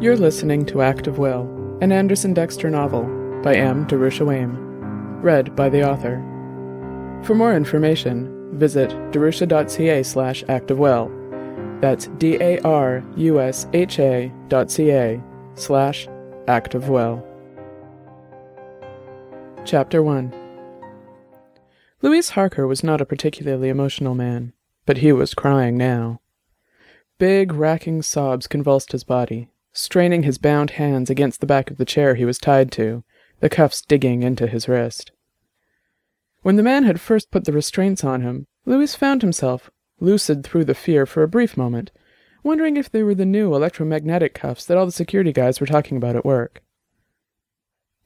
You're listening to Act of Will, an Anderson Dexter novel by M. Darusha Wehm, read by the author. For more information, visit darusha.ca slash actofwill. That's D-A-R-U-S-H-A dot C-A slash actofwill. Chapter 1 Luis Harker was not a particularly emotional man, but he was crying now. Big, racking sobs convulsed his body, straining his bound hands against the back of the chair he was tied to, the cuffs digging into his wrist. When the man had first put the restraints on him, Luis found himself, lucid through the fear for a brief moment, wondering if they were the new electromagnetic cuffs that all the security guys were talking about at work.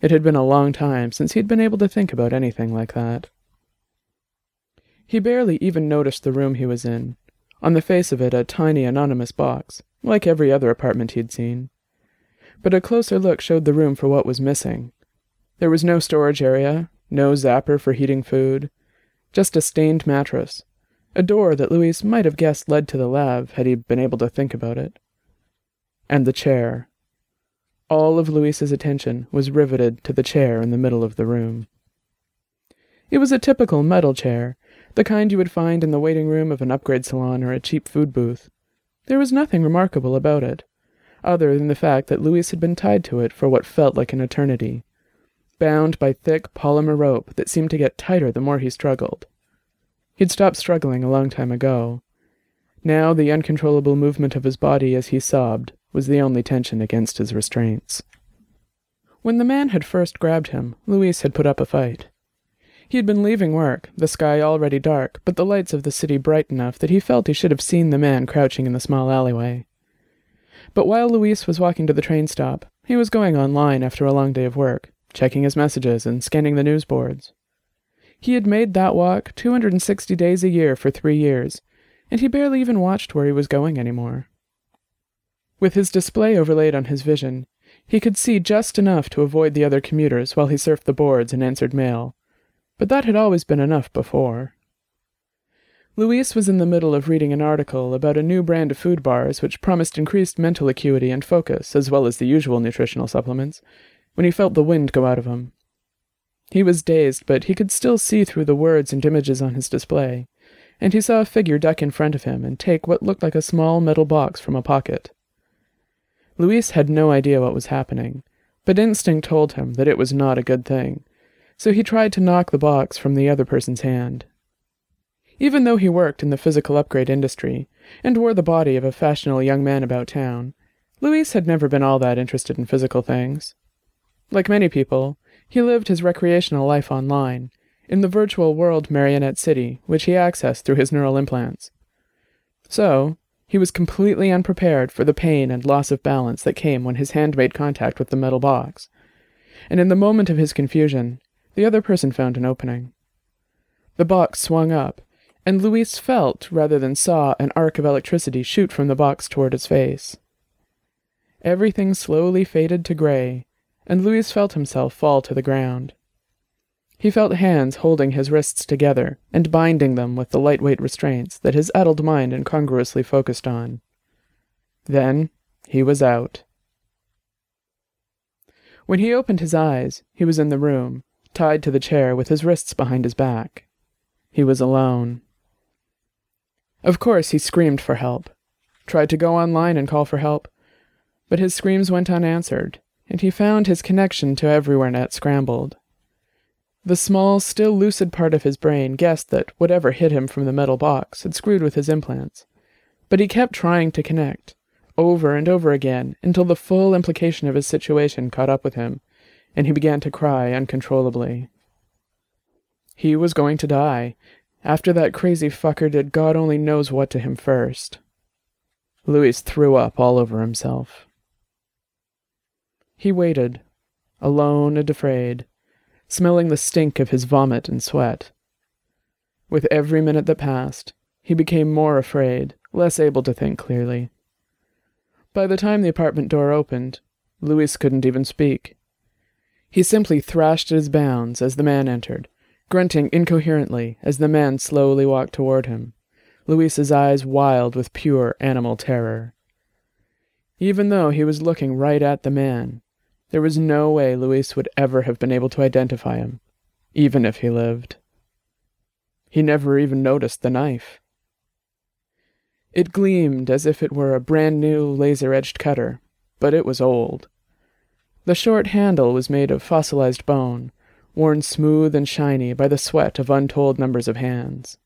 It had been a long time since he'd been able to think about anything like that. He barely even noticed the room he was in, on the face of it a tiny anonymous box, like every other apartment he'd seen. But a closer look showed the room for what was missing. There was no storage area, no zapper for heating food, just a stained mattress, a door that Luis might have guessed led to the lab had he been able to think about it. And the chair. All of Luis's attention was riveted to the chair in the middle of the room. It was a typical metal chair, the kind you would find in the waiting room of an upgrade salon or a cheap food booth. There was nothing remarkable about it, other than the fact that Luis had been tied to it for what felt like an eternity, bound by thick polymer rope that seemed to get tighter the more he struggled. He'd stopped struggling a long time ago. Now the uncontrollable movement of his body as he sobbed was the only tension against his restraints. When the man had first grabbed him, Luis had put up a fight. He had been leaving work, the sky already dark, but the lights of the city bright enough that he felt he should have seen the man crouching in the small alleyway. But while Luis was walking to the train stop, he was going online after a long day of work, checking his messages and scanning the news boards. He had made that walk 260 days a year for three years, and he barely even watched where he was going anymore. With his display overlaid on his vision, he could see just enough to avoid the other commuters while he surfed the boards and answered mail, but that had always been enough before. Luis was in the middle of reading an article about a new brand of food bars which promised increased mental acuity and focus, as well as the usual nutritional supplements, when he felt the wind go out of him. He was dazed, but he could still see through the words and images on his display, and he saw a figure duck in front of him and take what looked like a small metal box from a pocket. Luis had no idea what was happening, but instinct told him that it was not a good thing, so he tried to knock the box from the other person's hand. Even though he worked in the physical upgrade industry and wore the body of a fashionable young man about town, Luis had never been all that interested in physical things. Like many people, he lived his recreational life online, in the virtual world Marionette City, which he accessed through his neural implants. So, he was completely unprepared for the pain and loss of balance that came when his hand made contact with the metal box. And in the moment of his confusion, the other person found an opening. The box swung up, and Luis felt rather than saw an arc of electricity shoot from the box toward his face. Everything slowly faded to gray, and Luis felt himself fall to the ground. He felt hands holding his wrists together and binding them with the lightweight restraints that his addled mind incongruously focused on. Then he was out. When he opened his eyes, he was in the room, tied to the chair with his wrists behind his back. He was alone. Of course, he screamed for help, tried to go online and call for help, but his screams went unanswered, and he found his connection to Everywhere Net scrambled. The small, still lucid part of his brain guessed that whatever hit him from the metal box had screwed with his implants, but he kept trying to connect, over and over again, until the full implication of his situation caught up with him and he began to cry uncontrollably. He was going to die. After that crazy fucker did God only knows what to him first. Luis threw up all over himself. He waited, alone and afraid, smelling the stink of his vomit and sweat. With every minute that passed, he became more afraid, less able to think clearly. By the time the apartment door opened, Luis couldn't even speak. He simply thrashed at his bounds as the man entered, grunting incoherently as the man slowly walked toward him, Luis's eyes wild with pure animal terror. Even though he was looking right at the man, there was no way Luis would ever have been able to identify him, even if he lived. He never even noticed the knife. It gleamed as if it were a brand new laser edged cutter, but it was old. The short handle was made of fossilized bone, worn smooth and shiny by the sweat of untold numbers of hands.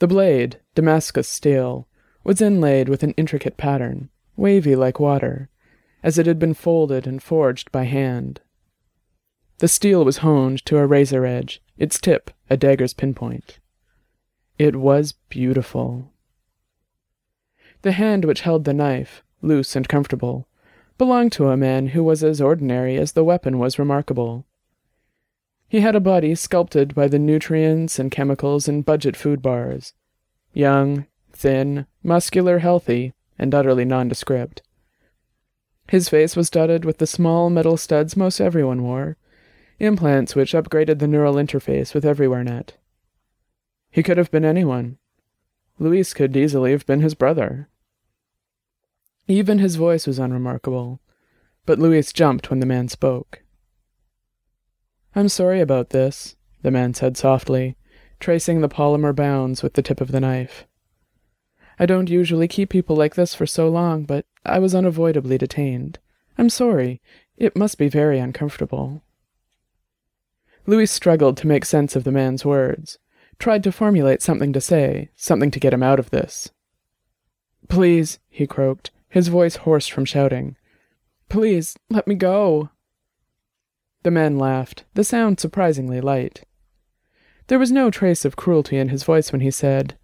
The blade, Damascus steel, was inlaid with an intricate pattern, wavy like water, as it had been folded and forged by hand. The steel was honed to a razor edge, its tip a dagger's pinpoint. It was beautiful. The hand which held the knife, loose and comfortable, belonged to a man who was as ordinary as the weapon was remarkable. He had a body sculpted by the nutrients and chemicals in budget food bars. Young, thin, muscular, healthy, and utterly nondescript. His face was dotted with the small metal studs most everyone wore, implants which upgraded the neural interface with EverywhereNet. He could have been anyone. Luis could easily have been his brother. Even his voice was unremarkable, but Luis jumped when the man spoke. I'm sorry about this, the man said softly, tracing the polymer bounds with the tip of the knife. I don't usually keep people like this for so long, but I was unavoidably detained. I'm sorry. It must be very uncomfortable. Luis struggled to make sense of the man's words, tried to formulate something to say, something to get him out of this. Please, he croaked, his voice hoarse from shouting. Please, let me go. The man laughed, the sound surprisingly light. There was no trace of cruelty in his voice when he said,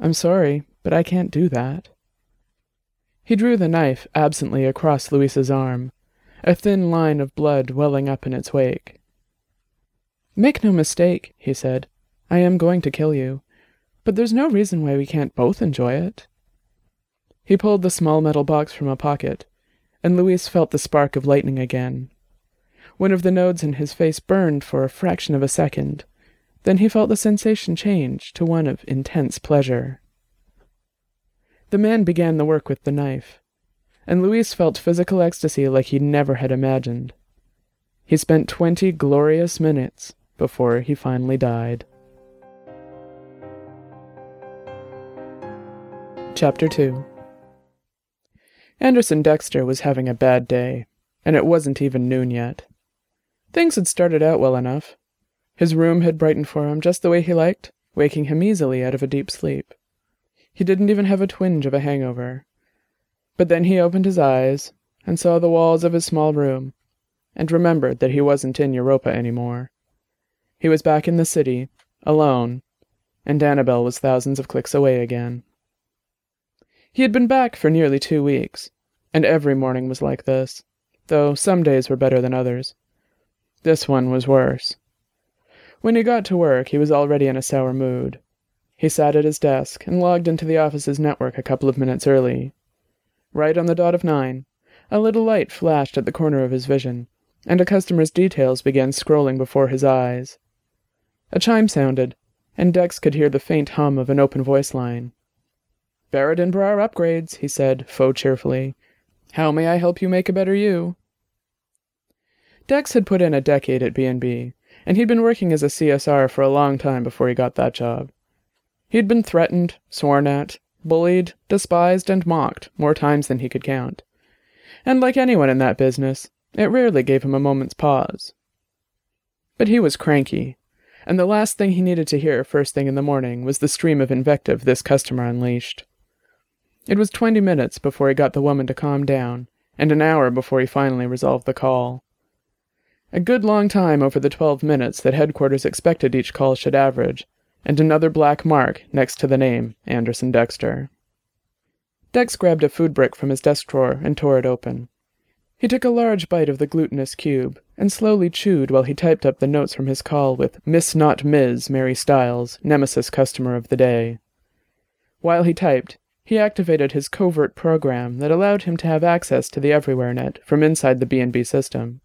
I'm sorry, but I can't do that. He drew the knife absently across Luis's arm, a thin line of blood welling up in its wake. Make no mistake, he said. I am going to kill you, but there's no reason why we can't both enjoy it. He pulled the small metal box from a pocket, and Luis felt the spark of lightning again. One of the nodes in his face burned for a fraction of a second. Then he felt the sensation change to one of intense pleasure. The man began the work with the knife, and Luis felt physical ecstasy like he never had imagined. He spent twenty glorious minutes before he finally died. Chapter 2 Anderson Dexter was having a bad day, and it wasn't even noon yet. Things had started out well enough. His room had brightened for him just the way he liked, waking him easily out of a deep sleep. He didn't even have a twinge of a hangover. But then he opened his eyes and saw the walls of his small room, and remembered that he wasn't in Europa anymore. He was back in the city, alone, and Annabelle was thousands of clicks away again. He had been back for nearly two weeks, and every morning was like this, though some days were better than others. This one was worse. When he got to work, he was already in a sour mood. He sat at his desk and logged into the office's network a couple of minutes early. Right on the dot of nine, a little light flashed at the corner of his vision, and a customer's details began scrolling before his eyes. A chime sounded, and Dex could hear the faint hum of an open voice line. Barrett and Brar upgrades, he said, faux cheerfully. How may I help you make a better you? Dex had put in a decade at B&B, and he'd been working as a CSR for a long time before he got that job. He'd been threatened, sworn at, bullied, despised, and mocked more times than he could count. And like anyone in that business, it rarely gave him a moment's pause. But he was cranky, and the last thing he needed to hear first thing in the morning was the stream of invective this customer unleashed. It was twenty minutes before he got the woman to calm down, and an hour before he finally resolved the call. A good long time over the twelve minutes that headquarters expected each call should average, and another black mark next to the name, Anderson Dexter. Dex grabbed a food brick from his desk drawer and tore it open. He took a large bite of the glutinous cube and slowly chewed while he typed up the notes from his call with Miss Not Ms. Mary Stiles, nemesis customer of the day. While he typed, he activated his covert program that allowed him to have access to the EverywhereNet from inside the B&B system.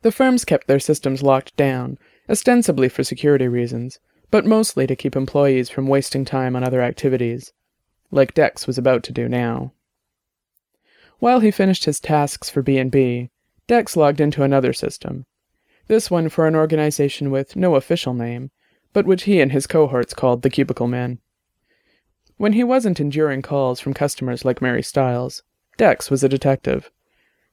The firms kept their systems locked down, ostensibly for security reasons, but mostly to keep employees from wasting time on other activities, like Dex was about to do now. While he finished his tasks for B&B, Dex logged into another system. This one for an organization with no official name, but which he and his cohorts called the Cubicle Man. When he wasn't enduring calls from customers like Mary Stiles, Dex was a detective,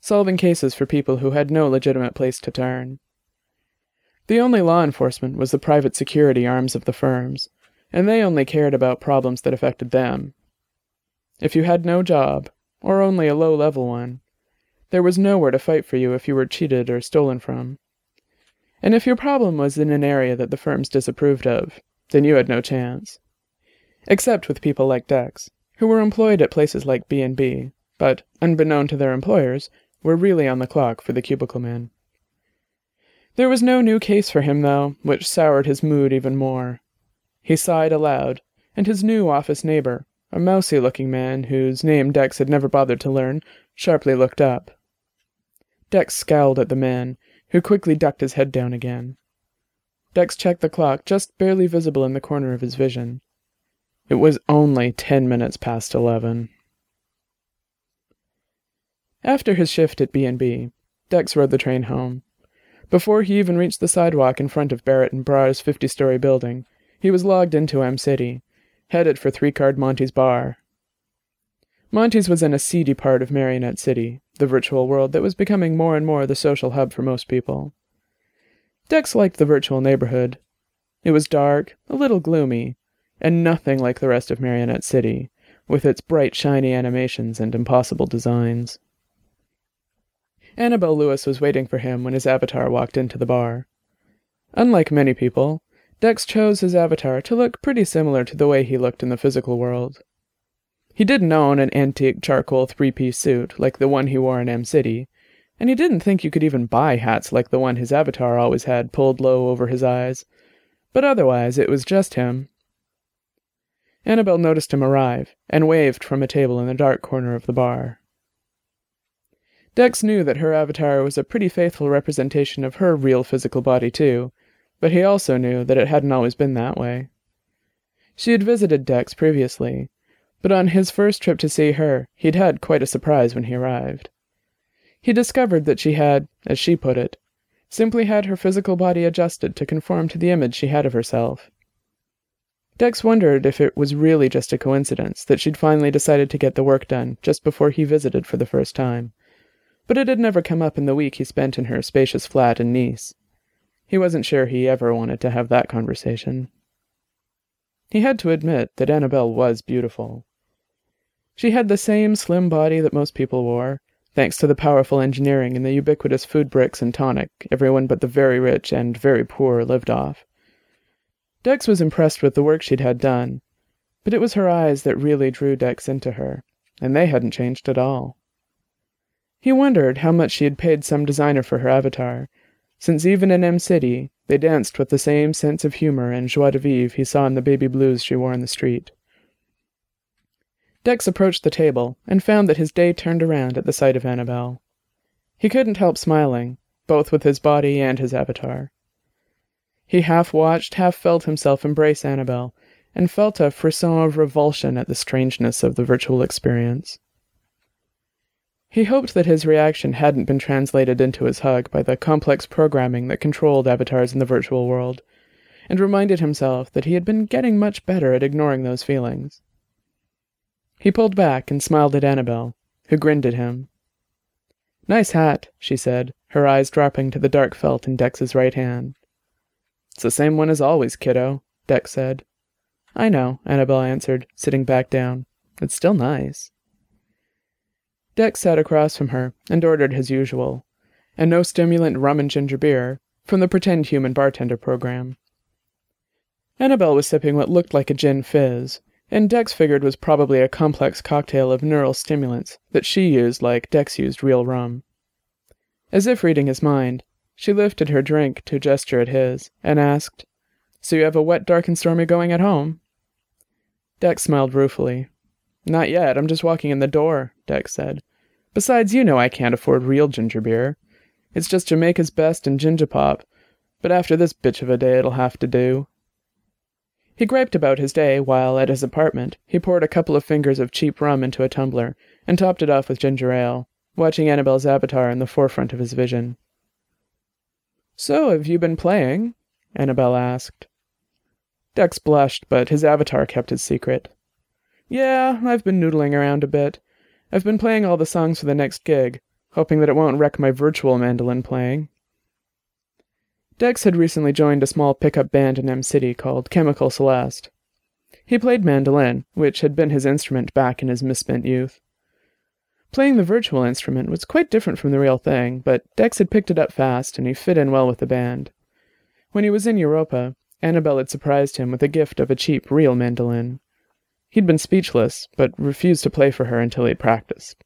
solving cases for people who had no legitimate place to turn. The only law enforcement was the private security arms of the firms, and they only cared about problems that affected them. If you had no job, or only a low level one, there was nowhere to fight for you if you were cheated or stolen from. And if your problem was in an area that the firms disapproved of, then you had no chance. Except with people like Dex, who were employed at places like B&B, but, unbeknown to their employers, were really on the clock for the cubicle man. There was no new case for him, though, which soured his mood even more. He sighed aloud, and his new office neighbor, a mousy looking man whose name Dex had never bothered to learn, sharply looked up. Dex scowled at the man, who quickly ducked his head down again. Dex checked the clock, just barely visible in the corner of his vision. It was only ten minutes past eleven. After his shift at B&B, Dex rode the train home. Before he even reached the sidewalk in front of Barrett and Brar's 50-story building, he was logged into M City, headed for three-card Monty's bar. Monty's was in a seedy part of Marionette City, the virtual world that was becoming more and more the social hub for most people. Dex liked the virtual neighborhood. It was dark, a little gloomy, and nothing like the rest of Marionette City, with its bright, shiny animations and impossible designs. Annabelle Lewis was waiting for him when his avatar walked into the bar. Unlike many people, Dex chose his avatar to look pretty similar to the way he looked in the physical world. He didn't own an antique charcoal three piece suit like the one he wore in M City, and he didn't think you could even buy hats like the one his avatar always had pulled low over his eyes. But otherwise, it was just him. Annabelle noticed him arrive and waved from a table in the dark corner of the bar. Dex knew that her avatar was a pretty faithful representation of her real physical body, too, but he also knew that it hadn't always been that way. She had visited Dex previously, but on his first trip to see her, he'd had quite a surprise when he arrived. He discovered that she had, as she put it, simply had her physical body adjusted to conform to the image she had of herself. Dex wondered if it was really just a coincidence that she'd finally decided to get the work done just before he visited for the first time but it had never come up in the week he spent in her spacious flat in Nice. He wasn't sure he ever wanted to have that conversation. He had to admit that Annabelle was beautiful. She had the same slim body that most people wore, thanks to the powerful engineering and the ubiquitous food bricks and tonic everyone but the very rich and very poor lived off. Dex was impressed with the work she'd had done, but it was her eyes that really drew Dex into her, and they hadn't changed at all. He wondered how much she had paid some designer for her avatar, since even in M City, they danced with the same sense of humor and joie de vivre he saw in the baby blues she wore in the street. Dex approached the table and found that his day turned around at the sight of Annabelle. He couldn't help smiling, both with his body and his avatar. He half watched, half felt himself embrace Annabelle, and felt a frisson of revulsion at the strangeness of the virtual experience. He hoped that his reaction hadn't been translated into his hug by the complex programming that controlled avatars in the virtual world, and reminded himself that he had been getting much better at ignoring those feelings. He pulled back and smiled at Annabelle, who grinned at him. Nice hat, she said, her eyes dropping to the dark felt in Dex's right hand. It's the same one as always, kiddo, Dex said. I know, Annabelle answered, sitting back down. It's still nice. Dex sat across from her and ordered his usual, and no stimulant rum and ginger beer from the pretend human bartender program. Annabelle was sipping what looked like a gin fizz, and Dex figured was probably a complex cocktail of neural stimulants that she used like Dex used real rum. As if reading his mind, she lifted her drink to gesture at his and asked, So you have a wet, dark, and stormy going at home? Dex smiled ruefully. Not yet, I'm just walking in the door, Dex said. Besides, you know I can't afford real ginger beer. It's just Jamaica's best and ginger pop, but after this bitch of a day it'll have to do. He griped about his day while, at his apartment, he poured a couple of fingers of cheap rum into a tumbler and topped it off with ginger ale, watching Annabel's avatar in the forefront of his vision. So, have you been playing? Annabel asked. Dex blushed, but his avatar kept his secret. Yeah, I've been noodling around a bit. I've been playing all the songs for the next gig, hoping that it won't wreck my virtual mandolin playing. Dex had recently joined a small pickup band in M City called Chemical Celeste. He played mandolin, which had been his instrument back in his misspent youth. Playing the virtual instrument was quite different from the real thing, but Dex had picked it up fast and he fit in well with the band. When he was in Europa, Annabel had surprised him with a gift of a cheap, real mandolin. He'd been speechless, but refused to play for her until he'd practiced.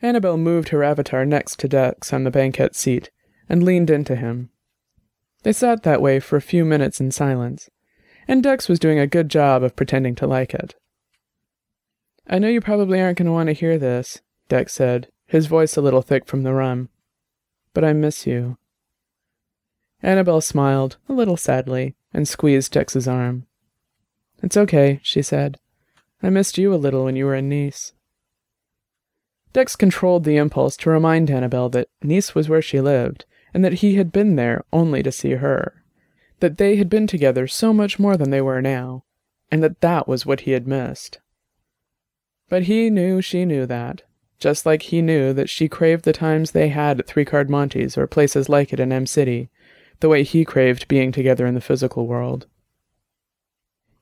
Annabel moved her avatar next to Dex on the banquette seat and leaned into him. They sat that way for a few minutes in silence, and Dex was doing a good job of pretending to like it. I know you probably aren't going to want to hear this, Dex said, his voice a little thick from the rum. But I miss you. Annabel smiled, a little sadly, and squeezed Dex's arm. It's okay, she said. I missed you a little when you were in Nice. Dex controlled the impulse to remind Annabel that Nice was where she lived, and that he had been there only to see her. That they had been together so much more than they were now, and that that was what he had missed. But he knew she knew that, just like he knew that she craved the times they had at Three Card Monty's or places like it in M City, the way he craved being together in the physical world.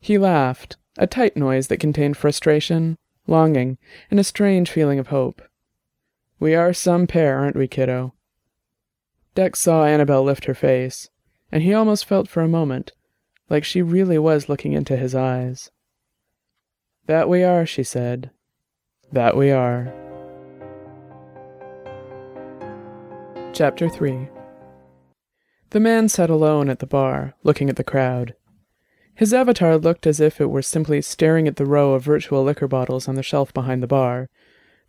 He laughed, a tight noise that contained frustration, longing, and a strange feeling of hope. We are some pair, aren't we, kiddo? Dex saw Annabel lift her face, and he almost felt for a moment like she really was looking into his eyes. That we are, she said, that we are. Chapter 3 The man sat alone at the bar, looking at the crowd. His avatar looked as if it were simply staring at the row of virtual liquor bottles on the shelf behind the bar,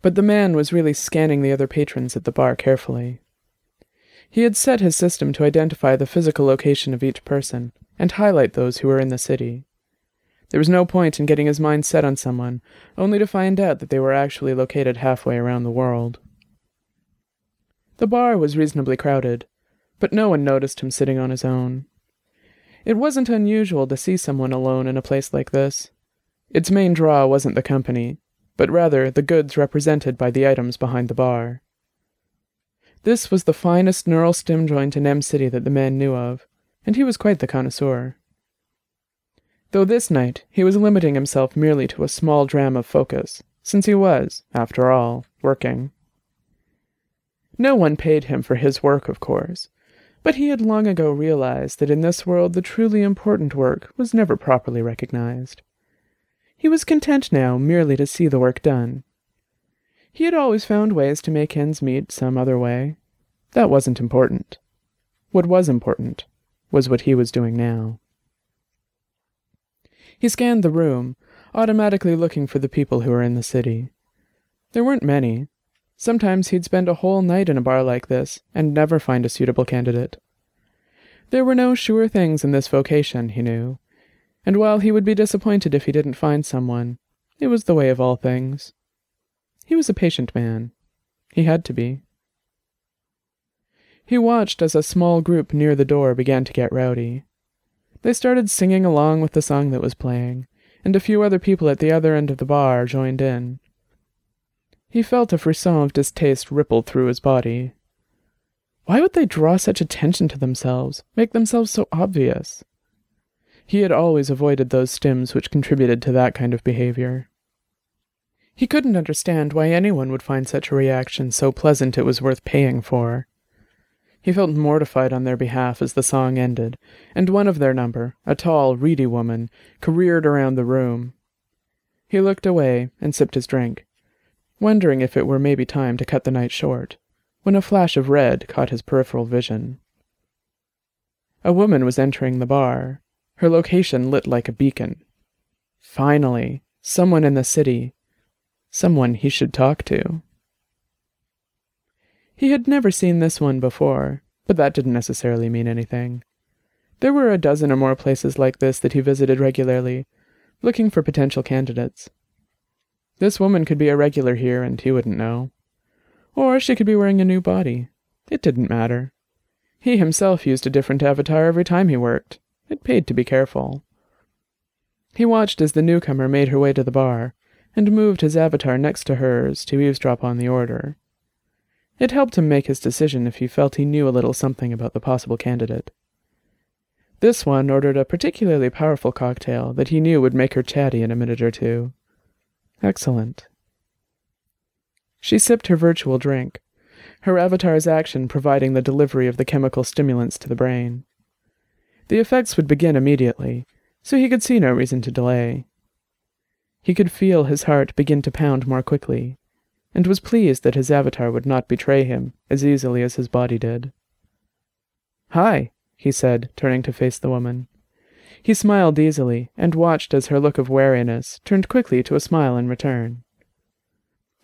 but the man was really scanning the other patrons at the bar carefully. He had set his system to identify the physical location of each person and highlight those who were in the city. There was no point in getting his mind set on someone, only to find out that they were actually located halfway around the world. The bar was reasonably crowded, but no one noticed him sitting on his own. It wasn't unusual to see someone alone in a place like this. Its main draw wasn't the company, but rather the goods represented by the items behind the bar. This was the finest neural stim joint in M City that the man knew of, and he was quite the connoisseur though this night he was limiting himself merely to a small dram of focus, since he was, after all, working. No one paid him for his work, of course, but he had long ago realized that in this world the truly important work was never properly recognized. He was content now merely to see the work done. He had always found ways to make ends meet some other way. That wasn't important. What was important was what he was doing now. He scanned the room, automatically looking for the people who were in the city. There weren't many. Sometimes he'd spend a whole night in a bar like this and never find a suitable candidate. There were no sure things in this vocation, he knew, and while he would be disappointed if he didn't find someone, it was the way of all things. He was a patient man. He had to be. He watched as a small group near the door began to get rowdy. They started singing along with the song that was playing, and a few other people at the other end of the bar joined in. He felt a frisson of distaste ripple through his body. Why would they draw such attention to themselves, make themselves so obvious? He had always avoided those stims which contributed to that kind of behavior. He couldn't understand why anyone would find such a reaction so pleasant it was worth paying for. He felt mortified on their behalf as the song ended, and one of their number, a tall, reedy woman, careered around the room. He looked away and sipped his drink, wondering if it were maybe time to cut the night short, when a flash of red caught his peripheral vision. A woman was entering the bar, her location lit like a beacon. Finally, someone in the city, someone he should talk to. He had never seen this one before, but that didn't necessarily mean anything. There were a dozen or more places like this that he visited regularly, looking for potential candidates. This woman could be a regular here and he wouldn't know. Or she could be wearing a new body. It didn't matter. He himself used a different avatar every time he worked. It paid to be careful. He watched as the newcomer made her way to the bar, and moved his avatar next to hers to eavesdrop on the order. It helped him make his decision if he felt he knew a little something about the possible candidate. This one ordered a particularly powerful cocktail that he knew would make her chatty in a minute or two. Excellent. She sipped her virtual drink, her avatar's action providing the delivery of the chemical stimulants to the brain. The effects would begin immediately, so he could see no reason to delay. He could feel his heart begin to pound more quickly, and was pleased that his avatar would not betray him as easily as his body did. Hi, he said, turning to face the woman. He smiled easily and watched as her look of wariness turned quickly to a smile in return.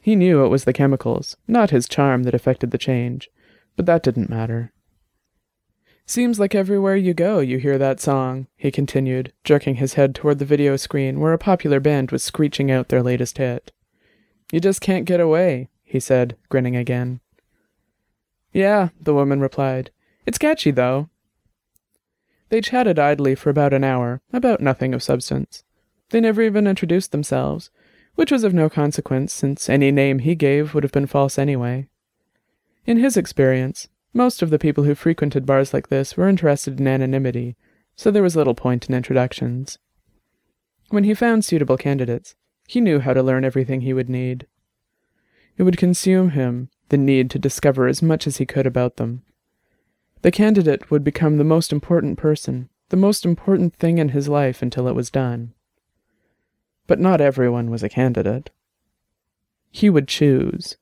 He knew it was the chemicals, not his charm, that effected the change, but that didn't matter. Seems like everywhere you go you hear that song, he continued, jerking his head toward the video screen where a popular band was screeching out their latest hit. You just can't get away, he said, grinning again. Yeah, the woman replied. It's catchy, though. They chatted idly for about an hour, about nothing of substance. They never even introduced themselves, which was of no consequence, since any name he gave would have been false anyway. In his experience, most of the people who frequented bars like this were interested in anonymity, so there was little point in introductions. When he found suitable candidates, he knew how to learn everything he would need. It would consume him, the need to discover as much as he could about them, the candidate would become the most important person, the most important thing in his life until it was done. But not everyone was a candidate. He would choose.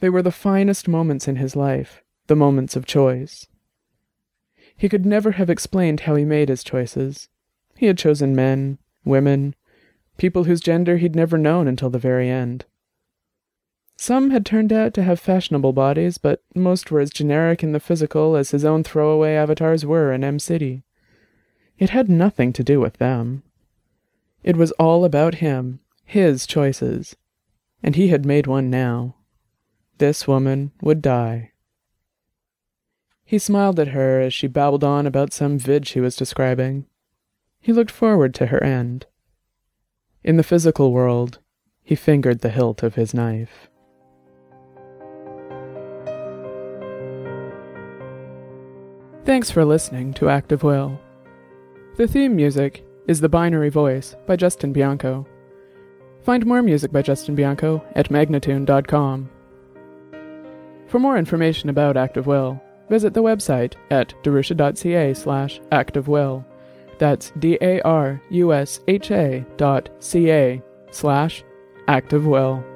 They were the finest moments in his life, the moments of choice. He could never have explained how he made his choices. He had chosen men, women, people whose gender he'd never known until the very end. Some had turned out to have fashionable bodies, but most were as generic in the physical as his own throwaway avatars were in M City. It had nothing to do with them. It was all about him, his choices. And he had made one now. This woman would die. He smiled at her as she babbled on about some vid she was describing. He looked forward to her end. In the physical world, he fingered the hilt of his knife. Thanks for listening to Act of Will. The theme music is The Binary Voice by Justin Bianco. Find more music by Justin Bianco at magnatune.com. For more information about Act of Will, visit the website at darusha.ca slash actofwill. That's D-A-R-U-S-H-A dot C-A slash actofwill.